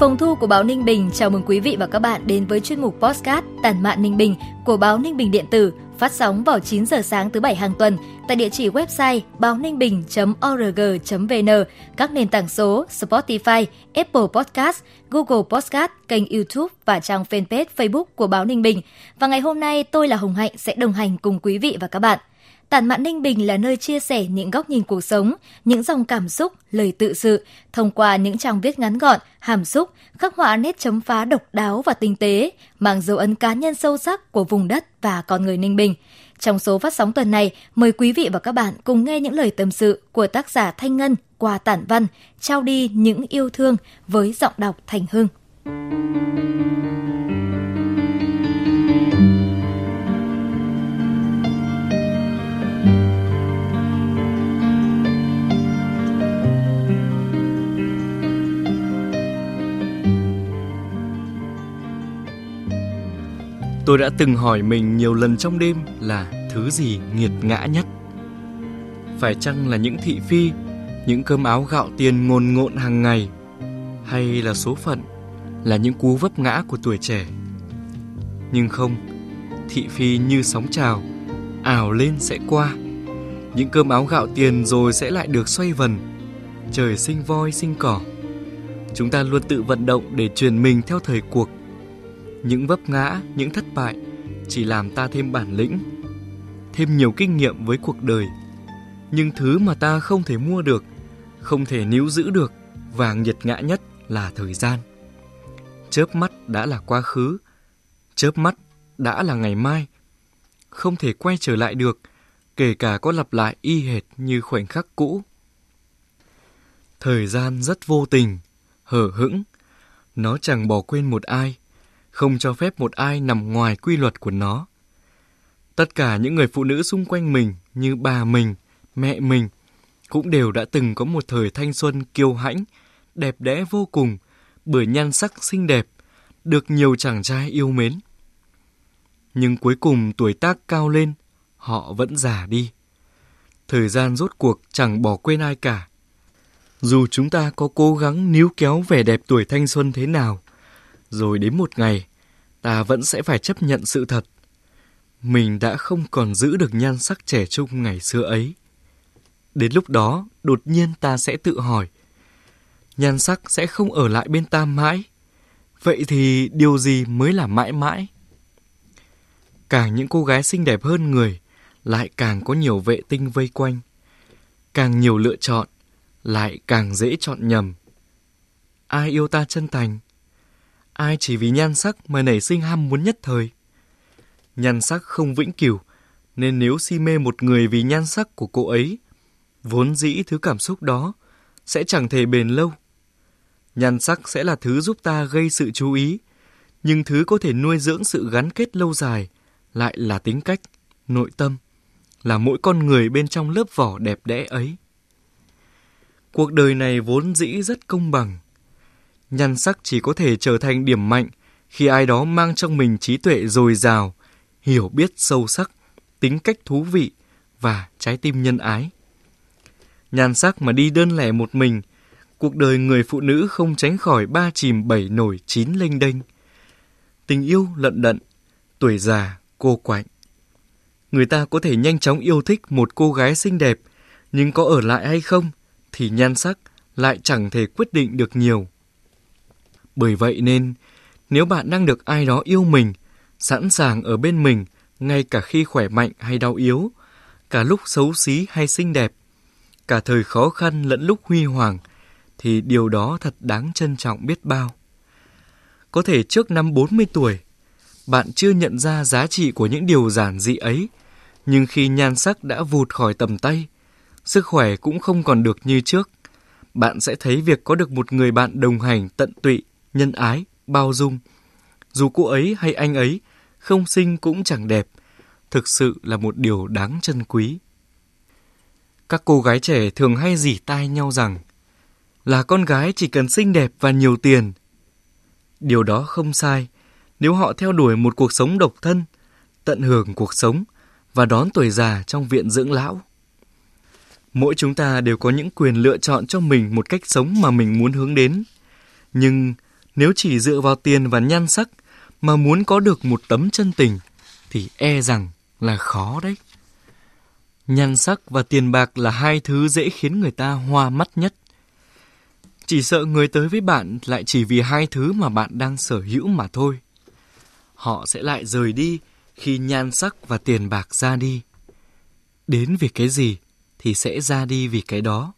Phòng thu của báo Ninh Bình chào mừng quý vị và các bạn đến với chuyên mục Postcard Tản mạn Ninh Bình của báo Ninh Bình điện tử phát sóng vào 9 giờ sáng thứ bảy hàng tuần tại địa chỉ website báo ninh bình.org.vn, các nền tảng số Spotify, Apple Podcast, Google Podcast, kênh YouTube và trang fanpage Facebook của báo Ninh Bình. Và ngày hôm nay tôi là Hồng Hạnh sẽ đồng hành cùng quý vị và các bạn. Tản mạn Ninh Bình là nơi chia sẻ những góc nhìn cuộc sống, những dòng cảm xúc, lời tự sự, thông qua những trang viết ngắn gọn, hàm xúc, khắc họa nét chấm phá độc đáo và tinh tế, mang dấu ấn cá nhân sâu sắc của vùng đất và con người Ninh Bình. Trong số phát sóng tuần này, mời quý vị và các bạn cùng nghe những lời tâm sự của tác giả Thanh Ngân qua tản văn, trao đi những yêu thương với giọng đọc Thành Hưng. Tôi đã từng hỏi mình nhiều lần trong đêm là thứ gì nghiệt ngã nhất. Phải chăng là những thị phi, những cơm áo gạo tiền ngồn ngộn hàng ngày, hay là số phận, là những cú vấp ngã của tuổi trẻ? Nhưng không, thị phi như sóng trào, ảo lên sẽ qua. Những cơm áo gạo tiền rồi sẽ lại được xoay vần. Trời sinh voi sinh cỏ. Chúng ta luôn tự vận động để truyền mình theo thời cuộc những vấp ngã, những thất bại chỉ làm ta thêm bản lĩnh, thêm nhiều kinh nghiệm với cuộc đời. Nhưng thứ mà ta không thể mua được, không thể níu giữ được và nghiệt ngã nhất là thời gian. Chớp mắt đã là quá khứ, chớp mắt đã là ngày mai. Không thể quay trở lại được, kể cả có lặp lại y hệt như khoảnh khắc cũ. Thời gian rất vô tình, hở hững, nó chẳng bỏ quên một ai không cho phép một ai nằm ngoài quy luật của nó. Tất cả những người phụ nữ xung quanh mình như bà mình, mẹ mình cũng đều đã từng có một thời thanh xuân kiêu hãnh, đẹp đẽ vô cùng bởi nhan sắc xinh đẹp, được nhiều chàng trai yêu mến. Nhưng cuối cùng tuổi tác cao lên, họ vẫn già đi. Thời gian rốt cuộc chẳng bỏ quên ai cả. Dù chúng ta có cố gắng níu kéo vẻ đẹp tuổi thanh xuân thế nào, rồi đến một ngày, ta vẫn sẽ phải chấp nhận sự thật. Mình đã không còn giữ được nhan sắc trẻ trung ngày xưa ấy. Đến lúc đó, đột nhiên ta sẽ tự hỏi, nhan sắc sẽ không ở lại bên ta mãi. Vậy thì điều gì mới là mãi mãi? Càng những cô gái xinh đẹp hơn người, lại càng có nhiều vệ tinh vây quanh. Càng nhiều lựa chọn, lại càng dễ chọn nhầm. Ai yêu ta chân thành, ai chỉ vì nhan sắc mà nảy sinh ham muốn nhất thời. Nhan sắc không vĩnh cửu, nên nếu si mê một người vì nhan sắc của cô ấy, vốn dĩ thứ cảm xúc đó sẽ chẳng thể bền lâu. Nhan sắc sẽ là thứ giúp ta gây sự chú ý, nhưng thứ có thể nuôi dưỡng sự gắn kết lâu dài lại là tính cách, nội tâm, là mỗi con người bên trong lớp vỏ đẹp đẽ ấy. Cuộc đời này vốn dĩ rất công bằng, Nhan sắc chỉ có thể trở thành điểm mạnh khi ai đó mang trong mình trí tuệ dồi dào, hiểu biết sâu sắc, tính cách thú vị và trái tim nhân ái. Nhan sắc mà đi đơn lẻ một mình, cuộc đời người phụ nữ không tránh khỏi ba chìm bảy nổi chín lênh đênh. Tình yêu lận đận, tuổi già, cô quạnh. Người ta có thể nhanh chóng yêu thích một cô gái xinh đẹp, nhưng có ở lại hay không thì nhan sắc lại chẳng thể quyết định được nhiều. Bởi vậy nên, nếu bạn đang được ai đó yêu mình, sẵn sàng ở bên mình ngay cả khi khỏe mạnh hay đau yếu, cả lúc xấu xí hay xinh đẹp, cả thời khó khăn lẫn lúc huy hoàng, thì điều đó thật đáng trân trọng biết bao. Có thể trước năm 40 tuổi, bạn chưa nhận ra giá trị của những điều giản dị ấy, nhưng khi nhan sắc đã vụt khỏi tầm tay, sức khỏe cũng không còn được như trước, bạn sẽ thấy việc có được một người bạn đồng hành tận tụy, nhân ái, bao dung. Dù cô ấy hay anh ấy, không sinh cũng chẳng đẹp, thực sự là một điều đáng trân quý. Các cô gái trẻ thường hay dỉ tai nhau rằng là con gái chỉ cần xinh đẹp và nhiều tiền. Điều đó không sai nếu họ theo đuổi một cuộc sống độc thân, tận hưởng cuộc sống và đón tuổi già trong viện dưỡng lão. Mỗi chúng ta đều có những quyền lựa chọn cho mình một cách sống mà mình muốn hướng đến. Nhưng nếu chỉ dựa vào tiền và nhan sắc mà muốn có được một tấm chân tình thì e rằng là khó đấy. Nhan sắc và tiền bạc là hai thứ dễ khiến người ta hoa mắt nhất. Chỉ sợ người tới với bạn lại chỉ vì hai thứ mà bạn đang sở hữu mà thôi. Họ sẽ lại rời đi khi nhan sắc và tiền bạc ra đi. Đến vì cái gì thì sẽ ra đi vì cái đó.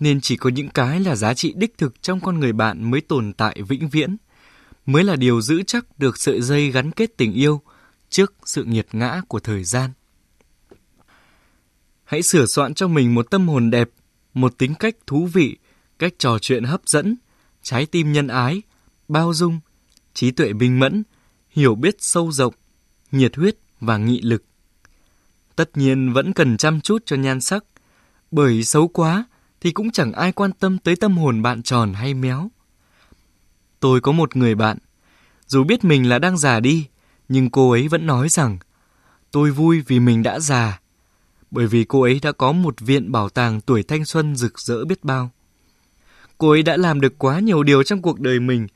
Nên chỉ có những cái là giá trị đích thực trong con người bạn mới tồn tại vĩnh viễn, mới là điều giữ chắc được sợi dây gắn kết tình yêu trước sự nghiệt ngã của thời gian. Hãy sửa soạn cho mình một tâm hồn đẹp, một tính cách thú vị, cách trò chuyện hấp dẫn, trái tim nhân ái, bao dung, trí tuệ minh mẫn, hiểu biết sâu rộng, nhiệt huyết và nghị lực. Tất nhiên vẫn cần chăm chút cho nhan sắc, bởi xấu quá thì cũng chẳng ai quan tâm tới tâm hồn bạn tròn hay méo. Tôi có một người bạn, dù biết mình là đang già đi, nhưng cô ấy vẫn nói rằng tôi vui vì mình đã già, bởi vì cô ấy đã có một viện bảo tàng tuổi thanh xuân rực rỡ biết bao. Cô ấy đã làm được quá nhiều điều trong cuộc đời mình,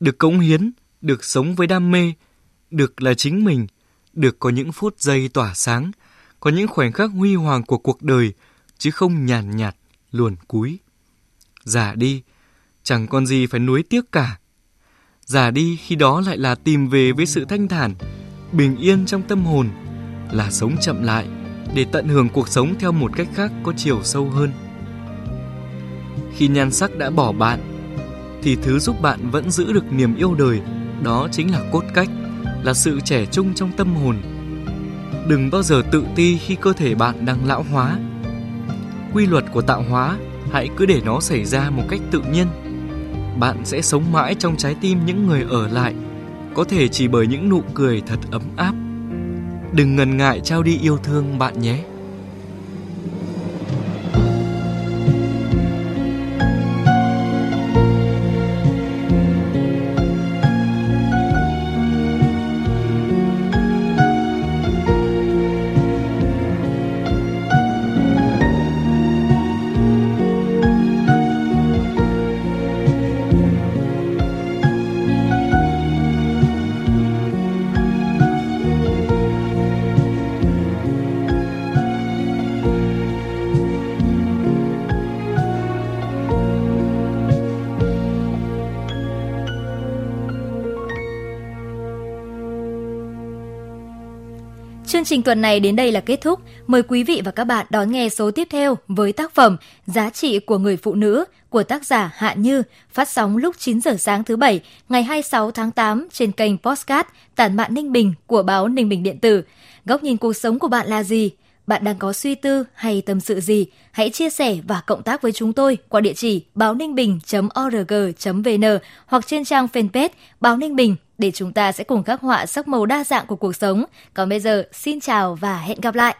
được cống hiến, được sống với đam mê, được là chính mình, được có những phút giây tỏa sáng, có những khoảnh khắc huy hoàng của cuộc đời, chứ không nhàn nhạt, luồn cúi. Già đi, chẳng còn gì phải nuối tiếc cả. Già đi khi đó lại là tìm về với sự thanh thản, bình yên trong tâm hồn, là sống chậm lại để tận hưởng cuộc sống theo một cách khác có chiều sâu hơn. Khi nhan sắc đã bỏ bạn, thì thứ giúp bạn vẫn giữ được niềm yêu đời, đó chính là cốt cách, là sự trẻ trung trong tâm hồn. Đừng bao giờ tự ti khi cơ thể bạn đang lão hóa. Quy luật của tạo hóa, hãy cứ để nó xảy ra một cách tự nhiên. Bạn sẽ sống mãi trong trái tim những người ở lại, có thể chỉ bởi những nụ cười thật ấm áp. Đừng ngần ngại trao đi yêu thương bạn nhé. Chương trình tuần này đến đây là kết thúc. Mời quý vị và các bạn đón nghe số tiếp theo với tác phẩm Giá trị của người phụ nữ của tác giả Hạ Như, phát sóng lúc 9 giờ sáng thứ Bảy, ngày 26 tháng 8 trên kênh Postcard Tản mạn Ninh Bình của báo Ninh Bình Điện tử. Góc nhìn cuộc sống của bạn là gì? Bạn đang có suy tư hay tâm sự gì? Hãy chia sẻ và cộng tác với chúng tôi qua địa chỉ báo ninh bình.org.vn hoặc trên trang fanpage Báo Ninh Bình để chúng ta sẽ cùng khắc họa sắc màu đa dạng của cuộc sống. Còn bây giờ, xin chào và hẹn gặp lại!